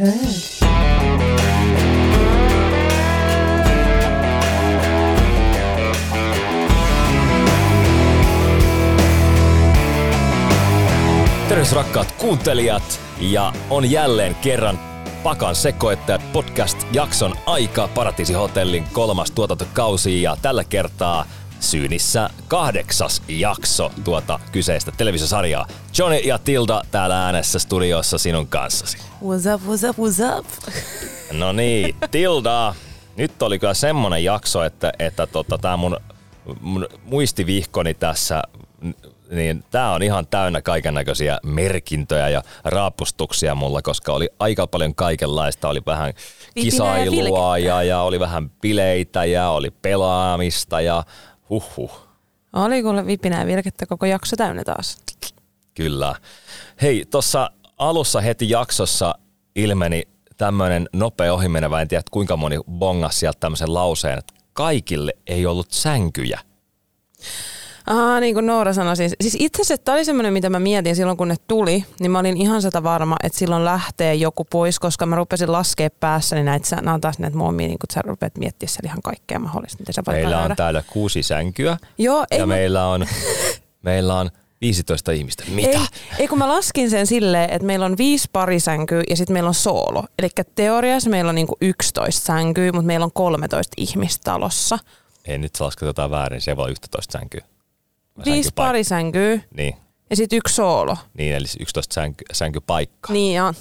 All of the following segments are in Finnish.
Tervehdys rakkaat kuuntelijat ja on jälleen kerran Pakan sekoittaja podcast-jakson aika Paratiisi Hotellin kolmas tuotantokausi ja tällä kertaa syynissä kahdeksas jakso tuota kyseistä televisiosarjaa. Johnny ja Tilda täällä äänessä studiossa sinun kanssasi. What's up, what's up, what's up? No niin, Tilda, nyt oli kyllä semmonen jakso, että, että tota, tämä mun, mun muistivihkoni tässä niin tämä on ihan täynnä kaiken näköisiä merkintöjä ja raapustuksia mulla, koska oli aika paljon kaikenlaista. Oli vähän kisailua ja, ja oli vähän bileitä ja oli pelaamista ja huhhuh. Oli kuule vipinä ja vilkettä koko jakso täynnä taas. Kyllä. Hei, tuossa alussa heti jaksossa ilmeni tämmöinen nopea ohimenevä, en tiedä kuinka moni bongas sieltä tämmöisen lauseen, että kaikille ei ollut sänkyjä. Aha, niin kuin Noora sanoi siis. Siis itse asiassa tämä oli semmoinen, mitä mä mietin silloin, kun ne tuli, niin mä olin ihan sitä varma, että silloin lähtee joku pois, koska mä rupesin laskea päässä, niin näitä, nämä on taas näitä muomia, niin kun sä rupeat miettimään siellä ihan kaikkea mahdollista, mitä sä Meillä on täällä kuusi sänkyä Joo, ei ja mä- meillä on, meillä on 15 ihmistä. Mitä? Ei, ei, kun mä laskin sen silleen, että meillä on viisi parisänkyä ja sitten meillä on soolo. Eli teoriassa meillä on niinku 11 sänkyä, mutta meillä on 13 ihmistä talossa. Ei nyt lasketaan väärin, se voi olla 11 sänkyä. Viisi Sänkypaikka. parisänkyä Niin, ja sitten yksi soolo. niin, eli 11 sänky, sänkypaikkaa. Niin ja,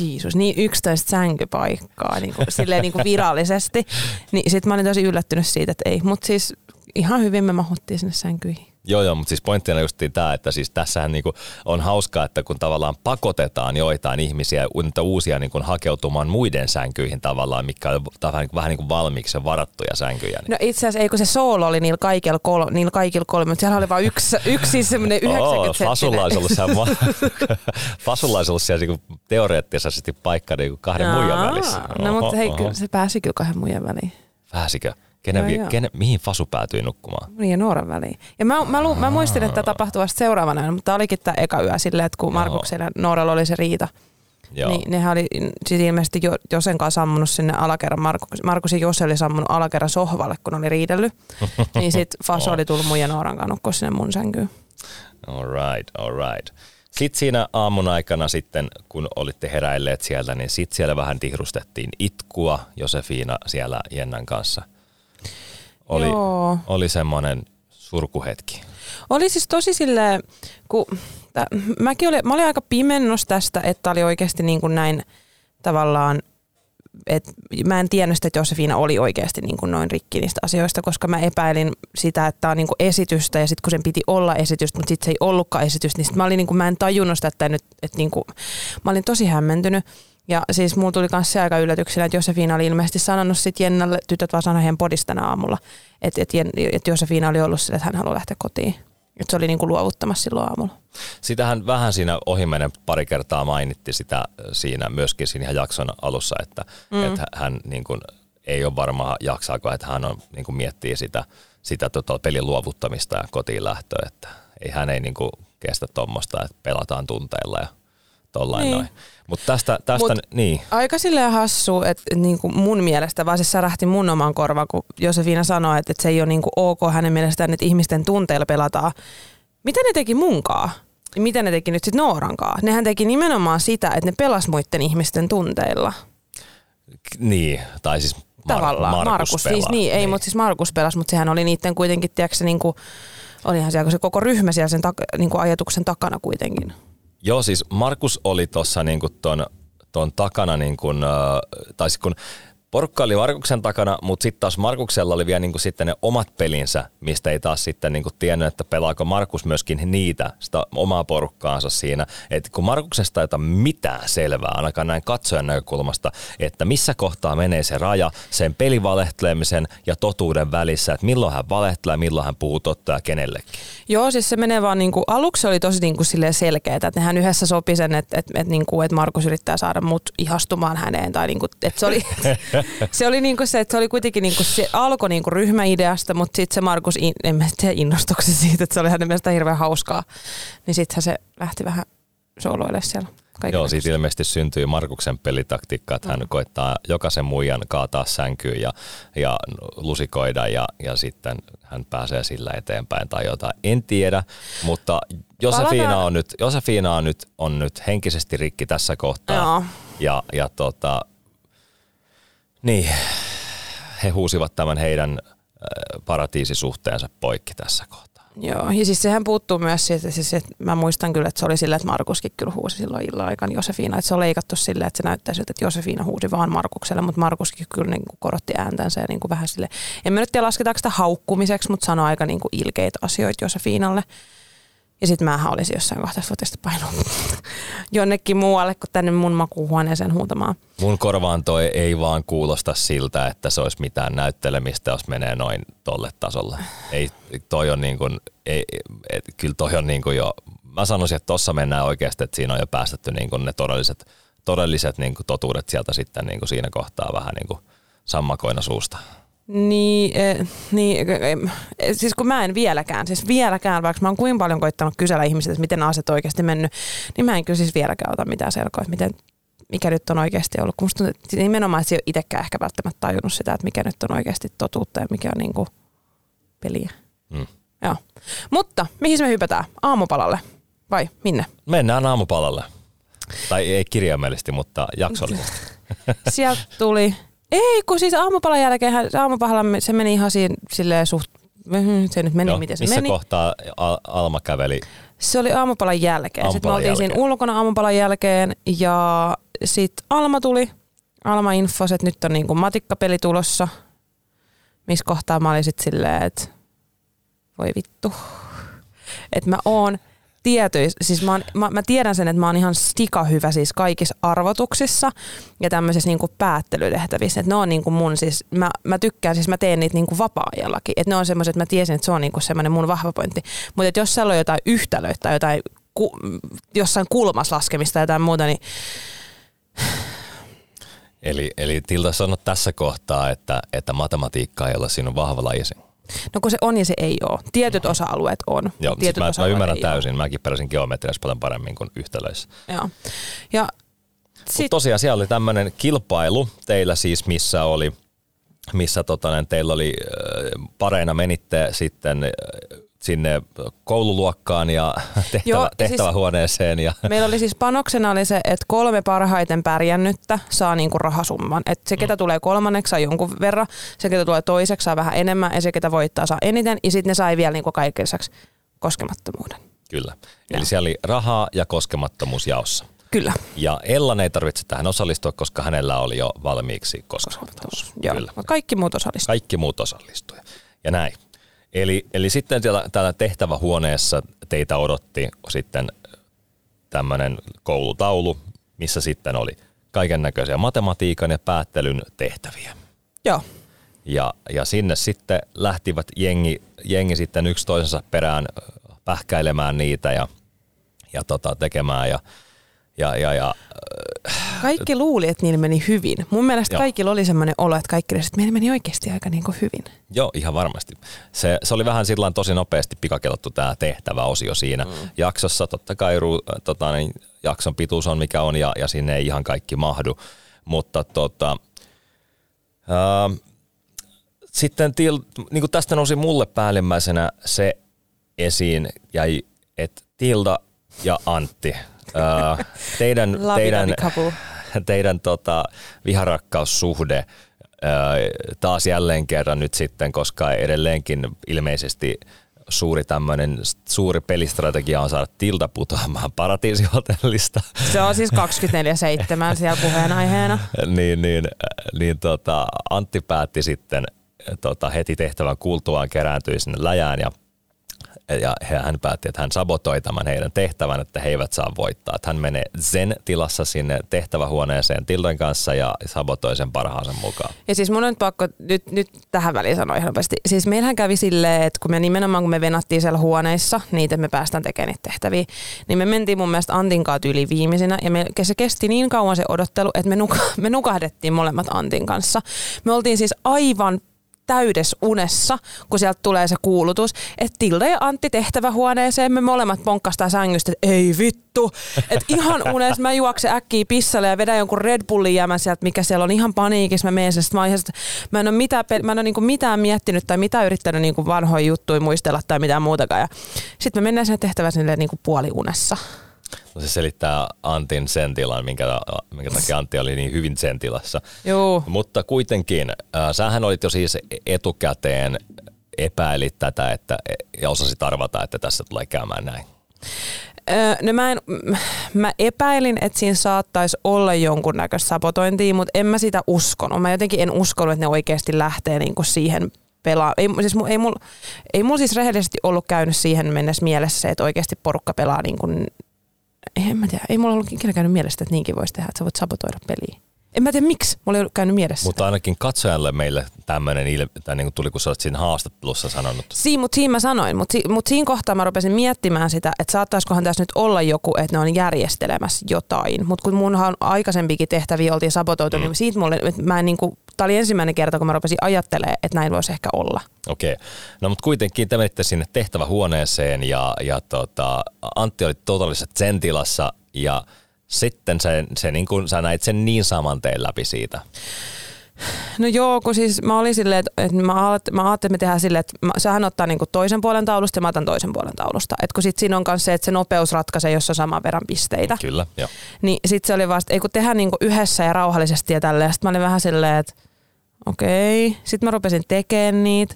Jeesus, niin 11 sänkypaikkaa niin kuin, silleen niin kuin virallisesti. Niin sit mä olin tosi yllättynyt siitä, että ei. Mutta siis ihan hyvin me mahuttiin sinne sänkyihin. Joo, joo, mutta siis pointtina justiin tämä, että siis tässähän niinku on hauskaa, että kun tavallaan pakotetaan joitain ihmisiä, niitä uusia niinku hakeutumaan muiden sänkyihin tavallaan, mikä on vähän, vähän niin kuin valmiiksi varattuja sänkyjä. Niin. No itse asiassa ei kun se soolo oli niillä kaikilla, kol, niillä kaikilla kolme, mutta siellä oli vain yksi, yksi semmoinen 90 Fasulla olisi ollut, siellä, Fasulla olisi ollut siellä niinku teoreettisesti paikka niinku kahden muijan välissä. No mutta Oho, hei, kyllä se pääsi kyllä kahden muijan väliin. Pääsikö? Kenen, Joo, joo. kenen, mihin Fasu päätyi nukkumaan? Niin ja Nooran väliin. Ja mä, mä, lu, mä muistin, että tämä tapahtui vasta seuraavana yönä, mutta tämä olikin tämä eka yö silleen, että kun Markuksella ja Nooralla oli se riita. Joo. Niin nehän oli siis ilmeisesti jo, Josen kanssa sammunut sinne alakerran, Markus, Markus ja Jose oli sammunut alakerran sohvalle, kun oli riidellyt. niin sit Faso oli tullut mun ja Nooran kanssa nukkua sinne mun sänkyyn. All right, all right. Sitten siinä aamun aikana sitten, kun olitte heräilleet sieltä, niin sitten siellä vähän tihrustettiin itkua Josefina siellä Jennan kanssa. Oli, Joo. oli semmoinen surkuhetki. Oli siis tosi silleen, kun tä, mäkin olin, mä olin aika pimennos tästä, että oli oikeasti niin kuin näin tavallaan, että mä en tiennyt sitä, että Josefina oli oikeasti niin kuin noin rikki niistä asioista, koska mä epäilin sitä, että tämä on niin kuin esitystä ja sitten kun sen piti olla esitystä, mutta sitten se ei ollutkaan esitystä, niin sit mä, olin niin kuin, mä en tajunnut sitä, että nyt, että niin kuin, mä olin tosi hämmentynyt. Ja siis mulla tuli myös se aika yllätyksenä, että Josefina oli ilmeisesti sanonut sitten Jennalle, tytöt vaan sanoi heidän podista tänä aamulla, että, että, Jen- että Josefina oli ollut sille, että hän haluaa lähteä kotiin. Että se oli niin kuin luovuttamassa silloin aamulla. Sitähän vähän siinä ohimennen pari kertaa mainitti sitä siinä myöskin siinä jakson alussa, että, mm. että hän niin kuin, ei ole varma jaksaako, että hän on, niin kuin miettii sitä, sitä tota, pelin luovuttamista ja kotiin lähtöä, että ei, hän ei niin kuin kestä tuommoista, että pelataan tunteilla ja tollain Niin. noin. Mutta tästä, tästä Mut- niin, Aika silleen hassu, että niin kuin mun mielestä, vaan se särähti mun oman korvaan, kun Josefina sanoi, että, että se ei ole niin kuin ok hänen mielestään, että ihmisten tunteilla pelataan. Mitä ne teki munkaan? Mitä ne teki nyt sitten Noorankaan? Nehän teki nimenomaan sitä, että ne pelas muiden ihmisten tunteilla. niin, tai siis Mar- Tavallaan. Markus, Markus pelaa. siis niin, ei, mutta siis Markus pelasi, mutta sehän oli niiden kuitenkin, tiedätkö, se niin kuin, olihan siellä se koko ryhmä siellä sen tak- niin kuin ajatuksen takana kuitenkin. Joo, siis Markus oli tuossa niinku ton, ton takana, niinku, äh, tai kun porukka oli Markuksen takana, mutta sitten taas Markuksella oli vielä niinku sitten ne omat pelinsä, mistä ei taas sitten niinku tiennyt, että pelaako Markus myöskin niitä, sitä omaa porukkaansa siinä. Että kun Markuksesta ei ota mitään selvää, ainakaan näin katsojan näkökulmasta, että missä kohtaa menee se raja sen pelivalehtelemisen ja totuuden välissä, että milloin hän valehtelee, milloin hän puhuu totta ja kenellekin. Joo, siis se menee vaan niinku, aluksi oli tosi niinku selkeää, että nehän yhdessä sopi sen, että, että, että, niinku, että Markus yrittää saada mut ihastumaan häneen. Tai niinku, että se oli, se oli niinku se, että se oli kuitenkin niinku, se alkoi niinku ryhmäideasta, mutta sitten se Markus, in, en mä tiedä innostuksen siitä, että se oli hänen mielestään hirveän hauskaa. Niin sittenhän se lähti vähän sooloille siellä. Kaiken Joo, siitä ilmeisesti syntyy Markuksen pelitaktiikka, että hän Mm. koittaa jokaisen muijan kaataa sänkyyn ja, ja lusikoida ja, ja sitten hän pääsee sillä eteenpäin tai jotain. En tiedä, mutta Josefina Palataan- on nyt, Josefina on nyt, on nyt henkisesti rikki tässä kohtaa. Joo. Ja, ja tota, niin, he huusivat tämän heidän äh, paratiisisuhteensa poikki tässä kohtaa. Joo, ja siis sehän puuttuu myös siitä, siis, että mä muistan kyllä, että se oli silleen, että Markuskin kyllä huusi silloin illan aikana Josefina, että se on leikattu silleen, että se näyttää siltä, että Josefina huusi vaan Markukselle, mutta Markuskin kyllä niin kuin korotti ääntänsä ja niin kuin vähän sille, en mä nyt tiedä lasketaanko sitä haukkumiseksi, mutta sanoi aika niin kuin ilkeitä asioita Josefinalle. Ja sitten mähän olisin jossain kohtaa fotista painua jonnekin muualle kuin tänne mun makuuhuoneeseen huutamaan. Mun korvaan toi ei vaan kuulosta siltä, että se olisi mitään näyttelemistä, jos menee noin tolle tasolle. Ei, toi on niin kuin, ei, et, kyllä toi on niin kuin jo, mä sanoisin, että tossa mennään oikeasti, että siinä on jo päästetty niin kuin ne todelliset, todelliset niin kuin totuudet sieltä sitten niin kuin siinä kohtaa vähän niin kuin sammakoina suusta. Niin, eh, niin eh, siis kun mä en vieläkään, siis vieläkään, vaikka mä oon kuinka paljon koittanut kysellä ihmisiltä, että miten asiat oikeasti mennyt, niin mä en kyllä siis vieläkään ota mitään selkoa, että miten, mikä nyt on oikeasti ollut. Kun musta tuntuu, että nimenomaan, että se ei ole itsekään ehkä välttämättä tajunnut sitä, että mikä nyt on oikeasti totuutta ja mikä on niinku peliä. Mm. Joo. Mutta mihin me hypätään? Aamupalalle vai minne? Mennään aamupalalle. Tai ei kirjaimellisesti, mutta jaksollisesti. Sieltä tuli, ei kun siis aamupalan jälkeen, se aamupalalla se meni ihan siinä, silleen suht, se nyt meni Joo, miten se missä meni. kohtaa Al- Alma käveli Se oli aamupalan jälkeen. Sitten me Aamupalan oltiin siinä jälkeen. ulkona aamupalan jälkeen ja sitten Alma tuli. Alma infos, että nyt on niinku matikkapeli tulossa. Missä kohtaa mä olin sitten silleen, että voi vittu. Että mä oon tietyis, siis mä, oon, mä, mä, tiedän sen, että mä oon ihan stika hyvä siis kaikissa arvotuksissa ja tämmöisissä niinku päättelytehtävissä. Että ne on niinku mun siis, mä, mä tykkään, siis mä teen niitä niinku vapaa-ajallakin. Että ne on semmoiset, että mä tiesin, että se on niinku semmoinen mun vahva pointti. Mutta jos siellä on jotain yhtälöitä tai jotain ku, jossain kulmassa laskemista tai jotain muuta, niin Eli, eli Tilda sanoi tässä kohtaa, että, että matematiikka ei ole sinun vahva lajisi. No kun se on ja se ei ole. Tietyt osa-alueet on. Joo, siis tietyt mä, mä osa-alueet ymmärrän ei oo. täysin. Mäkin pärjäsin geometriassa paljon paremmin kuin yhtälöissä. Joo. Ja sit, tosiaan siellä oli tämmöinen kilpailu teillä siis, missä oli missä tota, teillä oli pareina menitte sitten sinne koululuokkaan ja tehtävä, Joo, ja siis- tehtävähuoneeseen. Ja, Meillä oli siis panoksena oli se, että kolme parhaiten pärjännyttä saa niinku rahasumman. Et se, ketä tulee kolmanneksi, saa jonkun verran, se, ketä tulee toiseksi, saa vähän enemmän, ja se, ketä voittaa, saa eniten. Ja sitten ne sai vielä niinku kaiken lisäksi koskemattomuuden. kyllä. Eli Joo. siellä oli rahaa ja koskemattomuus jaossa. Kyllä. Ja Ellan ei tarvitse tähän osallistua, koska hänellä oli jo valmiiksi koskemattomuus. Joo. Kyllä. Kaikki muut osallistuivat. Kaikki muut osallistuja. Ja näin. Eli, eli sitten täällä, täällä tehtävähuoneessa teitä odotti sitten tämmöinen koulutaulu, missä sitten oli kaiken näköisiä matematiikan ja päättelyn tehtäviä. Joo. Ja, ja sinne sitten lähtivät jengi, jengi sitten yksi toisensa perään pähkäilemään niitä ja, ja tota, tekemään ja, ja, ja, ja Kaikki luuli, että niillä meni hyvin. Mun mielestä Joo. kaikilla oli semmoinen olo, että kaikki että meillä meni oikeasti aika niinku hyvin. Joo, ihan varmasti. Se, se oli vähän sillä tosi nopeasti pikakelottu tämä tehtäväosio siinä mm. jaksossa. Totta kai ru, tota, niin, jakson pituus on mikä on ja, ja sinne ei ihan kaikki mahdu. Mutta tota, ää, sitten til, niin kuin tästä nousi mulle päällimmäisenä se esiin, jäi, että Tilda ja Antti, ää, teidän, teidän, teidän tota, viharakkaussuhde ää, taas jälleen kerran nyt sitten, koska edelleenkin ilmeisesti suuri tämmöinen suuri pelistrategia on saada Tilda putoamaan paratiisihotellista. Se on siis 24-7 siellä puheenaiheena. niin, niin, niin tota, Antti päätti sitten tota, heti tehtävän kuultuaan kerääntyi sinne läjään ja ja hän päätti, että hän sabotoi tämän heidän tehtävän, että he eivät saa voittaa. Että hän menee zen-tilassa sinne tehtävähuoneeseen Tildan kanssa ja sabotoi sen parhaansa mukaan. Ja siis mun on nyt pakko nyt, nyt tähän väliin sanoa ihan nopeasti. Siis meillähän kävi silleen, että kun me nimenomaan kun me venattiin siellä huoneissa, niitä että me päästään tekemään niitä tehtäviä, niin me mentiin mun mielestä Antin kanssa tyyliin viimeisinä ja me, se kesti niin kauan se odottelu, että me, nuka, me nukahdettiin molemmat Antin kanssa. Me oltiin siis aivan täydessä unessa, kun sieltä tulee se kuulutus, että Tilda ja Antti tehtävähuoneeseen, me molemmat ponkkastaa sängystä, että ei vittu. Että ihan unessa mä juoksen äkkiä pissalle ja vedän jonkun Red Bullin jäämän sieltä, mikä siellä on ihan paniikissa. Mä menen sen, mä, ihan, mä en ole mitään, mä en ole niinku mitään miettinyt tai mitään yrittänyt niinku vanhoja juttuja muistella tai mitään muutakaan. Ja sitten mä mennään sinne tehtävään sinne niinku puoliunessa. No se selittää Antin sen tilan, minkä, minkä takia Antti oli niin hyvin sen tilassa. Joo. Mutta kuitenkin, äh, sähän olit jo siis etukäteen epäilit tätä että, ja osasit arvata, että tässä tulee käymään näin. Öö, no mä, en, mä epäilin, että siinä saattaisi olla jonkunnäköistä sabotointia, mutta en mä sitä uskonut. Mä jotenkin en uskonut, että ne oikeasti lähtee niinku siihen pelaa. Ei, siis, ei, ei mulla siis rehellisesti ollut käynyt siihen mennessä mielessä se, että oikeasti porukka pelaa niin kuin en mä tiedä, ei mulla ollut ikinä käynyt mielestä, että niinkin voisi tehdä, että sä voit sabotoida peliä. En mä tiedä miksi, mulla ei ollut käynyt mielessä. Mutta ainakin katsojalle meille tämmöinen tai niin kuin tuli, kun sä olet siinä haastattelussa sanonut. Siin, mutta siinä mä sanoin, mutta, si, mutta siinä kohtaa mä rupesin miettimään sitä, että saattaisikohan tässä nyt olla joku, että ne on järjestelemässä jotain. Mutta kun munhan aikaisempikin tehtäviä oltiin sabotoitu, mm. niin siitä mulle, että mä en niin kuin, tää oli ensimmäinen kerta, kun mä rupesin ajattelemaan, että näin voisi ehkä olla. Okei. Okay. No mutta kuitenkin te menitte sinne tehtävähuoneeseen ja, ja tota, Antti oli totaalisessa zen-tilassa ja sitten se, se niin kuin, sä näit sen niin saman tein läpi siitä. No joo, kun siis mä olin silleen, että, että mä, mä ajattelin, että me tehdään silleen, että mä, sähän ottaa niin toisen puolen taulusta ja mä otan toisen puolen taulusta. Että kun sit siinä on myös se, että se nopeus ratkaisee, jos on saman verran pisteitä. Kyllä, joo. Niin sit se oli vasta, ei kun tehdään niin yhdessä ja rauhallisesti ja tälleen. Sitten mä olin vähän silleen, että okei. Okay. Sitten mä rupesin tekemään niitä.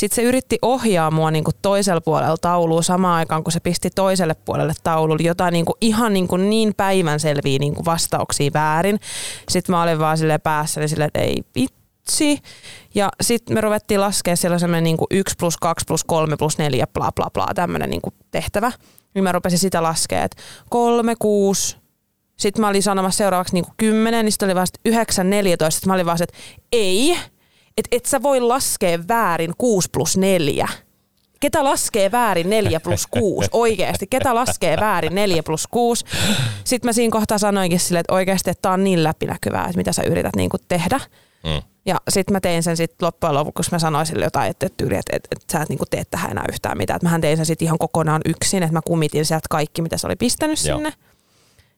Sitten se yritti ohjaa mua niin kuin toisella puolella taulua samaan aikaan, kun se pisti toiselle puolelle taululle jotain niin kuin ihan niin, kuin niin päivänselviä niin kuin vastauksia väärin. Sitten mä olin vaan silleen päässäni silleen, että ei vitsi. Ja sitten me ruvettiin laskea siellä semmoinen niin 1 plus 2 plus 3 plus 4 bla bla bla tämmöinen niin tehtävä. Niin mä rupesin sitä laskea, että 3, 6, sitten mä olin sanomassa seuraavaksi niin 10, niin sitten oli vasta 9, 14. Sitten mä olin vaan että ei, että et sä voi laskea väärin 6 plus 4. Ketä laskee väärin 4 plus 6? Oikeasti, ketä laskee väärin 4 plus 6? Sitten mä siinä kohtaa sanoinkin silleen, että oikeasti että tää on niin läpinäkyvää, että mitä sä yrität niinku tehdä. Mm. Ja sitten mä tein sen sitten loppujen lopuksi, kun mä sanoin sille jotain, että, että, että, että, että sä et niinku tee tähän enää yhtään mitään. Että mähän tein sen sitten ihan kokonaan yksin, että mä kumitin sieltä kaikki, mitä se oli pistänyt Joo. sinne.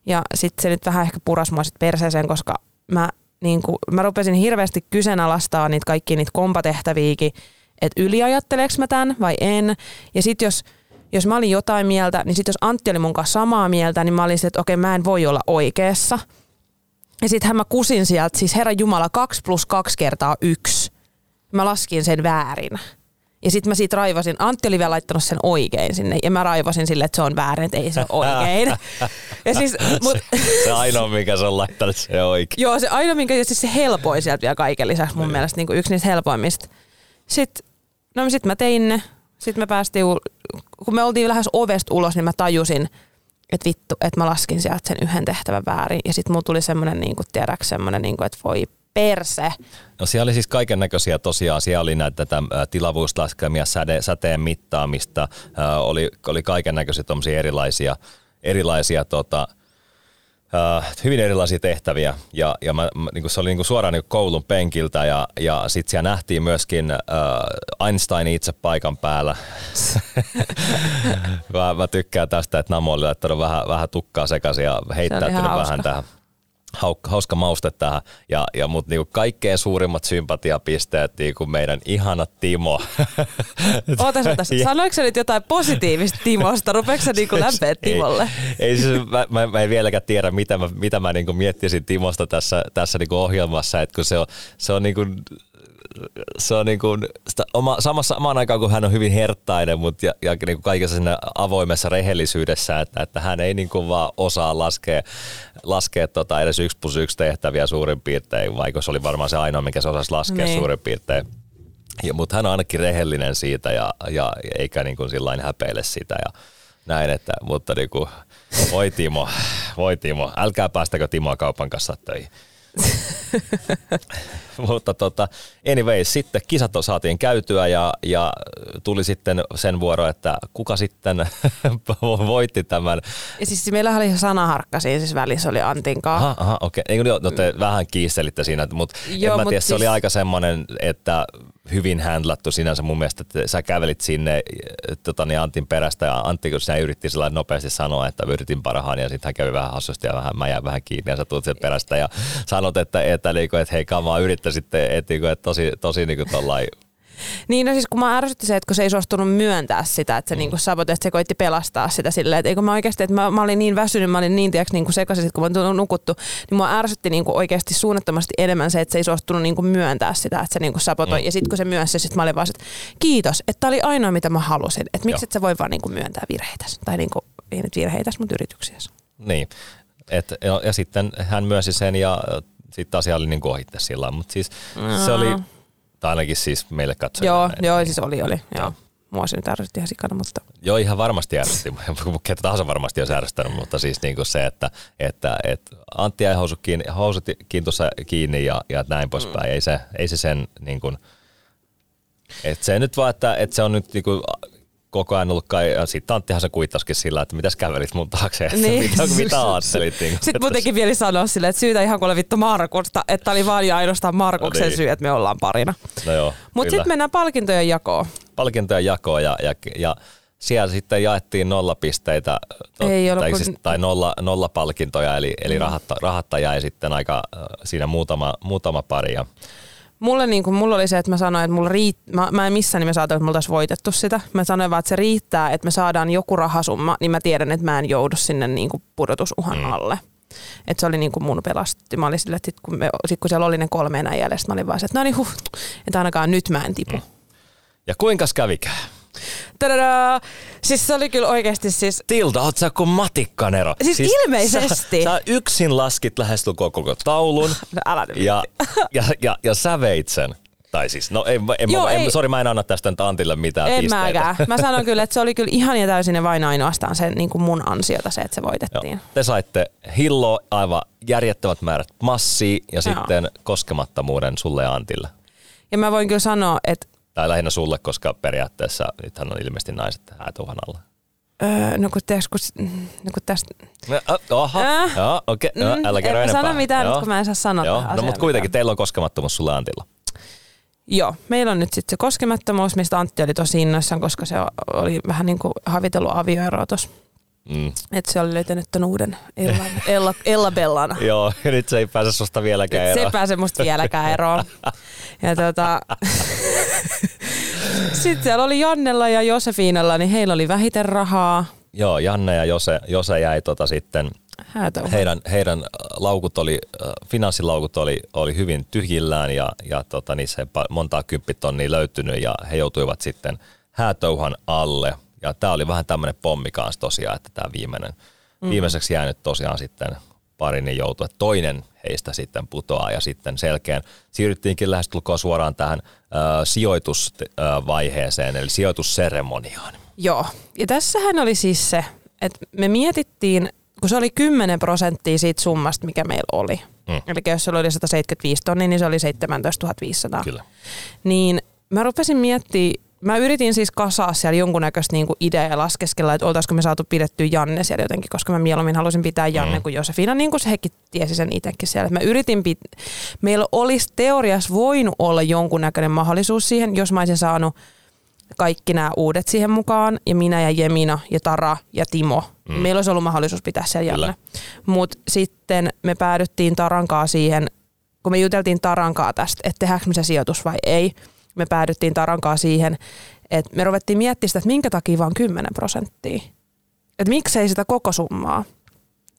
Ja sitten se nyt vähän ehkä puras mua sit perseeseen, koska mä niin kuin, mä rupesin hirveästi kyseenalaistaa niitä kaikki niitä kompatehtäviäkin, että yliajatteleeko mä tämän vai en. Ja sitten jos, jos mä olin jotain mieltä, niin sitten jos Antti oli mun kanssa samaa mieltä, niin mä olin että okei, mä en voi olla oikeassa. Ja sittenhän mä kusin sieltä, siis Herra Jumala, 2 plus 2 kertaa 1. Mä laskin sen väärin. Ja sitten mä siitä raivasin, Antti oli vielä laittanut sen oikein sinne, ja mä raivasin sille, että se on väärin, että ei se ole oikein. ja siis, mut, se, se ainoa, mikä se on laittanut se oikein. Joo, se ainoa, minkä ja siis se helpoin sieltä vielä kaiken lisäksi mun niin. mielestä niin kuin yksi niistä helpoimmista. Sitten, no sit mä tein ne, sitten me päästiin, kun me oltiin lähes ovesta ulos, niin mä tajusin, että vittu, että mä laskin sieltä sen yhden tehtävän väärin. Ja sitten mulla tuli semmoinen, niin kuin, tiedäks, semmoinen, niin kuin, että voi perse. No siellä oli siis kaiken näköisiä tosiaan, siellä oli näitä tätä tilavuuslaskelmia, säde, säteen mittaamista, äh, oli, oli kaiken näköisiä erilaisia, erilaisia tota, Uh, hyvin erilaisia tehtäviä ja, ja mä, mä, niin se oli niin suoraan niin koulun penkiltä ja, ja sitten siellä nähtiin myöskin uh, Einstein itse paikan päällä. mä, mä, tykkään tästä, että Namo oli laittanut vähän, vähän tukkaa sekaisin ja heittäytynyt vähän tähän hauska mauste tähän. Ja, ja mutta niinku kaikkein suurimmat sympatiapisteet niinku meidän ihana Timo. Ootas, ootas. Sanoiko sä nyt jotain positiivista Timosta? Rupeeko sä niinku lämpeä Timolle? Ei, ei siis, mä, mä, mä, en vieläkään tiedä, mitä mä, mitä mä niinku miettisin Timosta tässä, tässä niinku ohjelmassa, että kun se on, se on niinku se on niin kuin sitä oma, samassa, samaan aikaan, kun hän on hyvin herttainen, mutta ja, ja niin kuin kaikessa siinä avoimessa rehellisyydessä, että, että hän ei niin kuin vaan osaa laskea, laskea tota edes yksi plus yksi tehtäviä suurin piirtein, vaikka se oli varmaan se ainoa, mikä se osasi laskea niin. suurin piirtein. Ja, mutta hän on ainakin rehellinen siitä ja, ja eikä niin kuin sillain häpeile sitä ja näin, että, mutta niin kuin, voi Timo, voi Timo, älkää päästäkö Timoa kaupan kanssa töihin. Mutta tota, anyway, sitten kisat saatiin käytyä ja, ja tuli sitten sen vuoro, että kuka sitten voitti tämän. Ja siis meillä oli sanaharkka siinä siis välissä oli Antin kanssa. Aha, aha okei. Okay. No, te vähän kiistelitte siinä, mutta Joo, en mä tiedä, siis... se oli siis- aika semmoinen, että hyvin handlattu sinänsä mun mielestä, että sä kävelit sinne tota, niin Antin perästä ja Antti, kun sinä yritti sillä nopeasti sanoa, että yritin parhaan ja sitten hän kävi vähän hassusti ja vähän, mä jäin vähän kiinni ja sä tulet sieltä perästä ja sanot, että, että, että, että, hei kamaa että, että, että tosi, tosi niin kuin tollain niin, no siis kun mä ärsytti se, että kun se ei suostunut myöntää sitä, että se mm. niinku sabote, että se koitti pelastaa sitä silleen, että eikö mä oikeasti, että mä, mä olin niin väsynyt, mä olin niin tiiäks, niinku sekaisin, kun mä olin nukuttu, niin mua ärsytti niinku oikeasti suunnattomasti enemmän se, että se ei suostunut niinku myöntää sitä, että se niinku sabotoi. Mm. Ja sitten kun se myönsi, sit mä olin vaan, että kiitos, että tämä oli ainoa mitä mä halusin. Että miksi et sä voi vaan niinku myöntää virheitä, tai niinku, ei nyt virheitä, mutta yrityksiä. Niin. Et, ja, ja, sitten hän myönsi sen ja sitten asia oli niin kuin ohitte sillä mutta siis mm. se oli tai ainakin siis meille katsojille. Joo, näin. joo siis oli, oli. Joo. Mua se nyt ärsytti ihan sikana, mutta... Joo, ihan varmasti ärsytti. Ketä tahansa varmasti olisi ärsyttänyt, mutta siis niin kuin se, että, että, että Antti jäi housut kiinni, housut tuossa kiinni ja, ja näin poispäin. Mm. Ei, se, ei se sen niin kuin, että se nyt vaan, että, että se on nyt niin kuin koko ajan ollut kai, ja sitten Anttihan se kuittasikin sillä, että mitäs kävelit mun taakse, että niin. mitä, mitä ajattelit. Niin sitten muutenkin vielä sanoa sille, että syytä ihan kuule vittu Markusta, että oli vaan ja ainoastaan Markuksen no niin. syy, että me ollaan parina. No joo, Mutta sitten mennään palkintojen jakoon. Palkintojen jakoon ja, ja, ja siellä sitten jaettiin nollapisteitä tot, Ei tai, kun... siis, tai nolla, nolla palkintoja, eli, eli mm. rahatta, rahatta jäi sitten aika siinä muutama, muutama pari. Ja mulle, niin kuin, mulla oli se, että mä sanoin, että mulla riit, mä, mä en missään nimessä ajatellut, että mulla olisi voitettu sitä. Mä sanoin vaan, että se riittää, että me saadaan joku rahasumma, niin mä tiedän, että mä en joudu sinne niin kuin pudotusuhan mm. alle. Että se oli niin kuin mun pelasti. Mä olin sille, että sit kun, me, sit kun siellä oli ne kolme enää jäljellä, mä olin vaan se, että no niin huh, että ainakaan nyt mä en tipu. Mm. Ja kuinka kävikään? Tadadaa! Siis se oli kyllä oikeasti siis... Tilda, oot sä kuin matikkanero? Siis, siis ilmeisesti. Sä, sä yksin laskit lähestulkoon koko taulun. No älä nyt. Ja, ja, ja, ja sä veit sen. Tai siis, no en, en, Joo, mä, en, ei. sori mä en anna tästä nyt Antille mitään en pisteitä. Mäkään. Mä sanon kyllä, että se oli kyllä ihan ja täysin ja vain ainoastaan sen niin kuin mun ansiota se, että se voitettiin. Joo. Te saitte hillo aivan järjettömät määrät massia ja Joo. sitten koskemattomuuden sulle ja Antille. Ja mä voin kyllä sanoa, että tai lähinnä sulle, koska periaatteessa nythän on ilmeisesti naiset häätuhan alla. Öö, no kun, teos, kun, no kun tästä... No, äh, joo, okei, okay, no, älä kerro enempää. sano mitään joo. kun mä en saa sanoa joo. No mutta kuitenkin mitään. teillä on koskemattomuus sulle Antilla. Joo, meillä on nyt sitten se koskemattomuus, mistä Antti oli tosi innoissaan, koska se oli vähän niin kuin havitellut avioeroa tuossa. Mm. Että se oli löytänyt ton uuden Ella, Ella, Ella Bellana. Joo, ja nyt se ei pääse susta vieläkään eroon. Se ei pääse musta vieläkään eroon. Ja tota, Sitten siellä oli Jannella ja Josefiinalla, niin heillä oli vähiten rahaa. Joo, Janne ja Jose, Jose jäi tota sitten heidän, heidän laukut oli, finanssilaukut oli, oli hyvin tyhjillään ja, ja tota, niissä ei montaa kymppitonnia löytynyt ja he joutuivat sitten häätouhan alle. Ja tämä oli vähän tämmöinen pommi kanssa tosiaan, että tämä viimeinen, mm. viimeiseksi jäänyt tosiaan sitten pari niin joutui, että toinen heistä sitten putoaa ja sitten selkeän siirryttiinkin lähestulkoon suoraan tähän ö, sijoitusvaiheeseen, eli sijoitusseremoniaan. Joo, ja tässähän oli siis se, että me mietittiin, kun se oli 10 prosenttia siitä summasta, mikä meillä oli. Mm. Eli jos se oli 175 tonnia, niin se oli 17 500. Kyllä. Niin mä rupesin miettimään mä yritin siis kasaa siellä jonkunnäköistä niinku ideaa ja laskeskella, että oltaisiko me saatu pidettyä Janne siellä jotenkin, koska mä mieluummin halusin pitää Janne mm. kuin Josefina, niin kuin se hekin tiesi sen itsekin siellä. Mä yritin, pit- meillä olisi teoriassa voinut olla jonkunnäköinen mahdollisuus siihen, jos mä olisin saanut kaikki nämä uudet siihen mukaan, ja minä ja Jemina ja Tara ja Timo. Mm. Meillä olisi ollut mahdollisuus pitää siellä Janne. Mutta sitten me päädyttiin Tarankaa siihen, kun me juteltiin Tarankaa tästä, että tehdäänkö me se sijoitus vai ei – me päädyttiin Tarankaa siihen, että me ruvettiin miettimään sitä, että minkä takia vaan 10 prosenttia. Että miksei sitä koko summaa.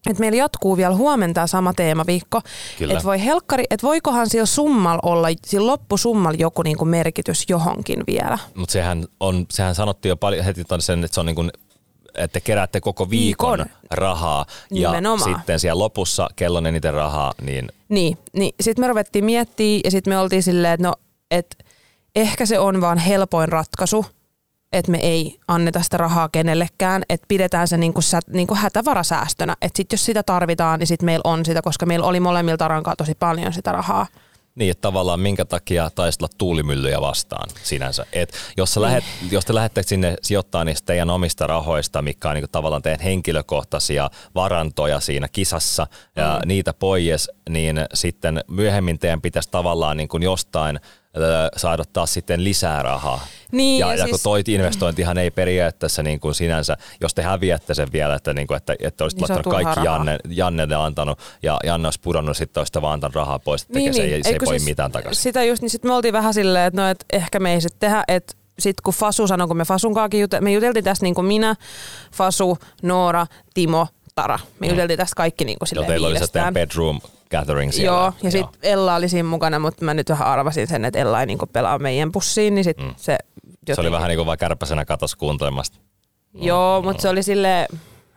Et meillä jatkuu vielä huomenna sama teemaviikko. Että voi helkkari, että voikohan sillä summalla olla, sillä loppusummalla joku niinku merkitys johonkin vielä. Mutta sehän, on, sehän sanottiin jo paljon heti sen, että se on niinku että keräätte koko viikon, viikon. rahaa ja Nimenomaan. sitten siellä lopussa kello eniten rahaa. Niin, niin, niin. sitten me ruvettiin miettimään ja sitten me oltiin silleen, että no, että ehkä se on vaan helpoin ratkaisu, että me ei anneta sitä rahaa kenellekään, että pidetään se niinku, sä, niinku hätävarasäästönä. Että sitten jos sitä tarvitaan, niin sitten meillä on sitä, koska meillä oli molemmilta rankaa tosi paljon sitä rahaa. Niin, että tavallaan minkä takia taistella tuulimyllyjä vastaan sinänsä. Et jos, sä lähet, niin. jos te lähdette sinne sijoittamaan niistä teidän omista rahoista, mikä on niin tavallaan teidän henkilökohtaisia varantoja siinä kisassa ja mm. niitä pois, niin sitten myöhemmin teidän pitäisi tavallaan niin kuin jostain saada taas sitten lisää rahaa. Niin, ja, ja ja, siis- kun toi investointihan ei periaatteessa niin kuin sinänsä, jos te häviätte sen vielä, että, niin kuin, että, että olisit Niin laittanut kaikki rahaa. Janne, Jannelle antanut ja Janne olisi pudonnut, sitten olisitte vaan antanut rahaa pois, että Niin, se, niin. ei, se ei voi mitään takaisin. Sitä just, niin sitten me oltiin vähän silleen, että no, et ehkä me ei sitten tehdä, että sitten kun Fasu sanoi, kun me Fasun jute, me juteltiin tästä niin kuin minä, Fasu, Noora, Timo, Tara. Me juteltiin tästä kaikki niin kuin silleen teillä oli se bedroom gathering siellä. Joo, ja sitten Ella oli siinä mukana, mutta mä nyt vähän arvasin sen, että Ella ei niinku pelaa meidän pussiin, niin sit mm. se... Se oli jotenkin- vähän niin kuin vaan kärpäsenä katos kuuntelemasta. Joo, mutta se oli sille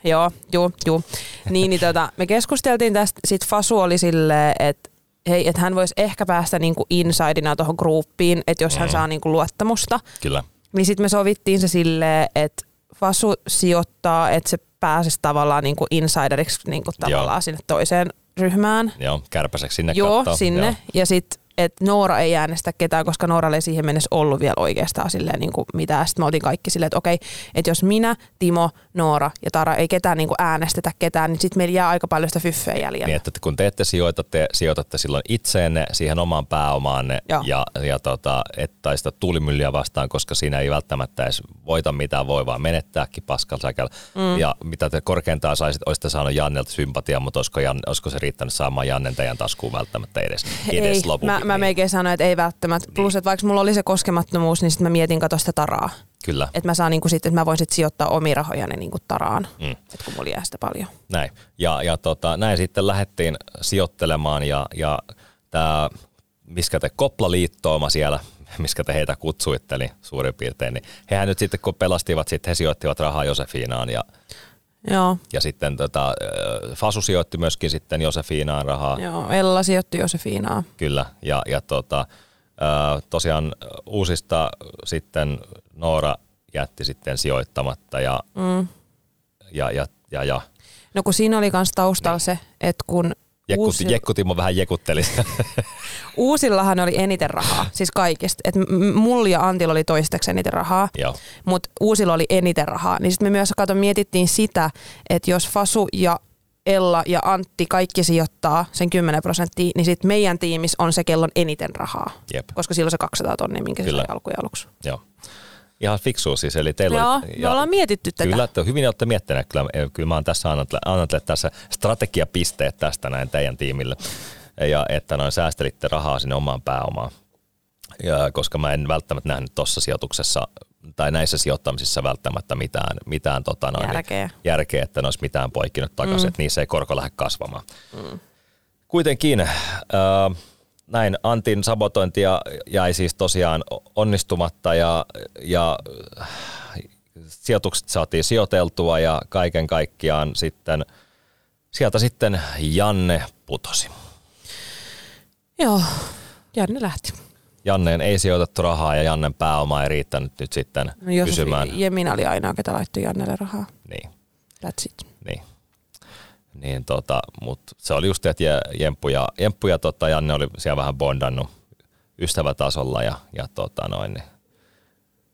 joo, juu, juu. Niin, niin tota, me keskusteltiin tästä, sit Fasu oli silleen, että hei, että hän voisi ehkä päästä niinku insidina tuohon gruppiin, että jos hän saa niinku luottamusta, Kyllä. niin sitten me sovittiin se silleen, että Fasu sijoittaa, että se pääsisi tavallaan niinku insideriksi niinku tavallaan sinne toiseen ryhmään. Joo, kärpäseksi sinne Joo, kattoo. sinne. Joo. Ja sitten, että Noora ei äänestä ketään, koska Nooralla ei siihen mennessä ollut vielä oikeastaan silleen niin kuin mitään. Sitten me oltiin kaikki silleen, että okei, että jos minä, Timo, Noora ja Tara ei ketään niin kuin äänestetä ketään, niin sitten meillä jää aika paljon sitä fyffeä jäljellä. Niin, että kun te ette sijoita, te sijoitatte silloin itseenne siihen omaan pääomaanne Joo. ja, ja tota, et taista tuulimyllyä vastaan, koska siinä ei välttämättä edes voita mitään, voi vaan menettääkin paskal säkäl. Mm. Ja mitä te korkeintaan saisit, olisitte saanut Jannelta sympatiaa, mutta olisiko, Jan, olisiko se riittänyt saamaan Jannen teidän taskuun välttämättä edes, edes ei, lopun? mä, mä niin, melkein sanoin, että ei välttämättä. Plus, että vaikka mulla oli se koskemattomuus, niin sitten mä mietin kato sitä taraa. Kyllä, Että mä saan niinku sit, että mä voin sit sijoittaa omia rahojani niinku taraan, Mm. et kun mulla jää sitä paljon. näin. Ja, ja tota, näin sitten lähdettiin sijoittelemaan ja, ja tämä, miskä te Koplaliittooma siellä, miskä te heitä kutsuitte, eli suurin piirtein, niin hehän nyt sitten kun pelastivat, sitten he sijoittivat rahaa Josefiinaan ja, Joo, ja sitten tota, ö, Fasu sijoitti myöskin sitten Josefiinaan rahaa, joo. Ella sijoitti Josefiinaa. kyllä, ja, ja tota, ö, tosiaan uusista sitten Noora jätti sitten sijoittamatta ja, Mm. ja, ja, ja, ja No kun siinä oli kans taustalla se, että kun Jekku, uusi- Jekku Timo vähän jekutteli. Uusillahan oli eniten rahaa, siis kaikista. Et mulla ja Antilla oli toistaiseksi eniten rahaa, mutta uusilla oli eniten rahaa. Niin sitten me myös kato, mietittiin sitä, että jos Fasu ja Ella ja Antti kaikki sijoittaa sen 10 prosenttia, niin sitten meidän tiimissä on se, kellon eniten rahaa. Jep. Koska silloin se 200 tonnia, minkä se Kyllä. sai alkujen aluksi. Joo. Ihan fiksu siis, eli teillä Joo, oli, me ollaan mietitty tätä. Kyllä, että hyvin olette miettineet. Kyllä, kyllä mä oon tässä annanut teille tässä strategiapisteet tästä näin teidän tiimille. Ja että noin säästelitte rahaa sinne omaan pääomaan. Ja, koska mä en välttämättä nähnyt tuossa sijoituksessa tai näissä sijoittamisissa välttämättä mitään, mitään tota noin, Järkeä. järkeä, että ne olisi mitään poikinut takaisin, mm. että niissä ei korko lähde kasvamaan. Mm. Kuitenkin äh, näin Antin sabotointia jäi siis tosiaan onnistumatta ja, ja äh, sijoitukset saatiin sijoiteltua ja kaiken kaikkiaan sitten sieltä sitten Janne putosi. Joo, Janne lähti. Janneen ei sijoitettu rahaa ja Jannen pääoma ei riittänyt nyt sitten No Josefi, pysymään. Jemina oli ainoa, ketä laittoi Jannelle rahaa. Niin, That's it. niin. Niin tota, mut se oli just, että Je- Jemppu ja, Jemppu ja tota Janne oli siellä vähän bondannut ystävätasolla ja, ja tota noin, niin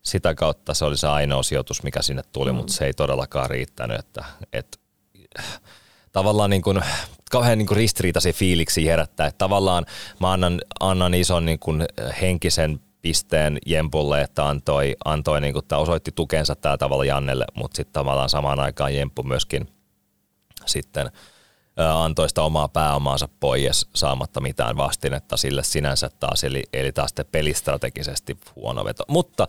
sitä kautta se oli se ainoa sijoitus, mikä sinne tuli, mm. mutta se ei todellakaan riittänyt, että, että tavallaan niin kuin, kauhean niin kuin ristiriitaisia fiiliksi herättää, että tavallaan mä annan, annan ison niin kuin henkisen pisteen Jempulle, että antoi, antoi niin kuin, osoitti tukensa tällä tavalla Jannelle, mutta sitten tavallaan samaan aikaan Jemppu myöskin sitten antoi sitä omaa pääomaansa pois saamatta mitään vastinetta sille sinänsä taas, eli, eli taas sitten pelistrategisesti huono veto. Mutta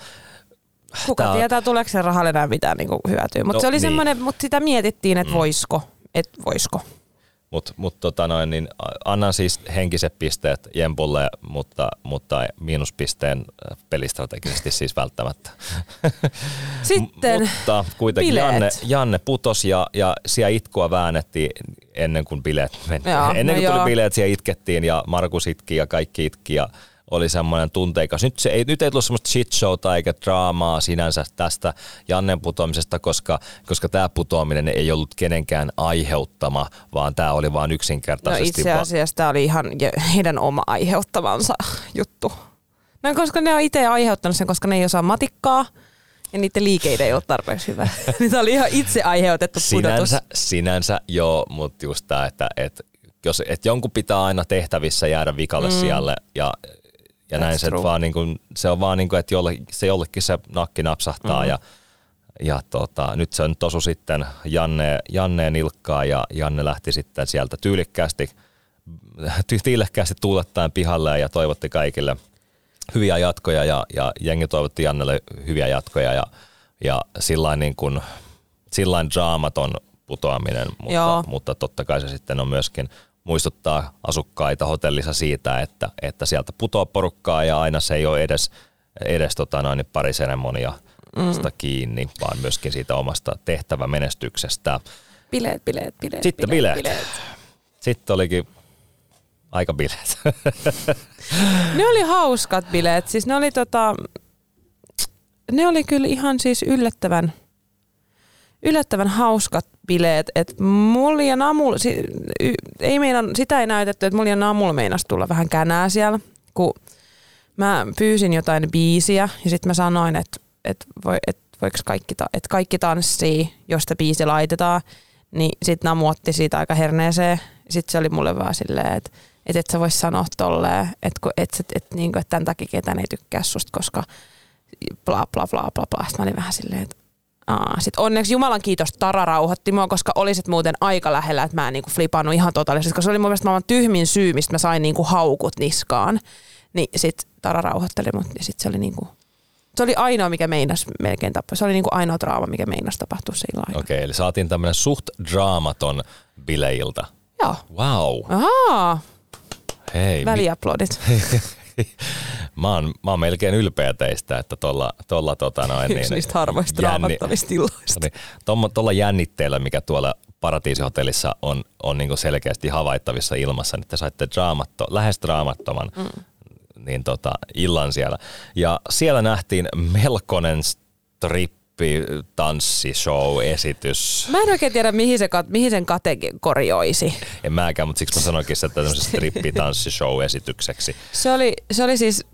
Kuka Tää tietää, tuleeko se rahalle enää mitään niin hyötyä. Mutta No, se oli niin. semmoinen, mutta sitä mietittiin, että voisiko. Että voisiko. Mutta mut, tota noin, niin annan siis henkiset pisteet Jempulle, mutta, mutta miinuspisteen pelistrategisesti siis välttämättä. Sitten mutta kuitenkin bileet. Janne, Janne putos ja, ja siellä itkua väännettiin ennen kuin bileet meni. Joo, ennen no kuin tuli joo. bileet, siellä itkettiin ja Markus itki ja kaikki itki ja oli semmoinen tunteikas. Nyt, se ei, nyt ei tullut semmoista shit showta eikä draamaa sinänsä tästä Jannen putoamisesta, koska, koska tämä putoaminen ei ollut kenenkään aiheuttama, vaan tämä oli vain no yksinkertaisesti itse va- asiassa tämä oli ihan heidän oma aiheuttamansa juttu. No koska ne on itse aiheuttanut sen, koska ne ei osaa matikkaa ja niiden liikeitä ei ole tarpeeksi hyvä. niin tämä oli ihan itse aiheutettu pudotus. Sinänsä, sinänsä joo, mutta just tämä, että et, jos, et jonkun pitää aina tehtävissä jäädä vikalle mm. sijalle ja, Ja That's näin se, vaan niin kuin, se on vaan niin kuin, että jolle, se jollekin se nakki napsahtaa Mhm. ja, ja tota, nyt se on tosu sitten Janne, Janneen ilkkaa ja Janne lähti sitten sieltä tyylikkäästi, ty- tiilekkäästi tuulettaen pihalle ja toivotti kaikille hyviä jatkoja ja, ja jengi toivotti Jannelle hyviä jatkoja ja, ja sillain niin kuin, sillain draamaton putoaminen, mutta, Joo. mutta totta kai se sitten on myöskin muistuttaa asukkaita hotellissa siitä, että, että sieltä putoaa porukkaa ja aina se ei ole edes, edes tota noin, niin pari seremonia mm. kiinni, vaan myöskin siitä omasta tehtävämenestyksestä. Bileet, bileet, bileet. Sitten bileet. Sitten olikin aika bileet. Ne oli hauskat bileet. Siis ne oli tota, ne oli kyllä ihan siis yllättävän, yllättävän hauskat bileet. Et mulla ja Namul, si, y, ei meinan, sitä ei näytetty, että mulla ja Namul meinas tulla vähän känää siellä, kun mä pyysin jotain biisiä ja sitten mä sanoin, että et voi, et voiko kaikki, ta, et kaikki tanssii, jos sitä biisi laitetaan. Niin sitten Namu otti siitä aika herneeseen. Sitten se oli mulle vaan silleen, että et, et sä vois sanoa tolleen, että et, et, et, niinku, et tämän takia ketään ei tykkää susta, koska bla bla bla bla bla. Sitten mä olin vähän silleen, että Aa, sit onneksi Jumalan kiitos Tara rauhoitti mua, koska olisit muuten aika lähellä, että mä en niinku flipannut ihan totaalisesti, koska se oli mun mielestä maailman tyhmin syy, mistä mä sain niinku haukut niskaan. Niin sit Tara rauhoitteli mut ja sit se oli niinku, se oli ainoa, mikä meinas melkein tappaa. Se oli niinku ainoa draama, mikä meinas tapahtua sillä aikana. Okei, eli saatiin tämmöinen suht draamaton bileilta. Joo. Wow. Ahaa, Hei, mi- väliaplodit. mä, oon, mä oon melkein ylpeä teistä, että tuolla, tuolla tota noin, Yksi niin, niistä harvoista draamattavista illoista. niin, tommo- tuolla jännitteellä, mikä tuolla Paratiisihotellissa on, on niin selkeästi havaittavissa ilmassa, niin te saitte draamatto, lähes draamattoman mm. niin tota, illan siellä. Ja siellä nähtiin melkoinen strippi tanssishow-esitys. Mä en oikein tiedä, mihin, se, mihin sen kategorioisi. En mäkään, mutta siksi mä sanoinkin sitä tämmöisen strippi-tanssishow-esitykseksi. Se oli, se oli siis,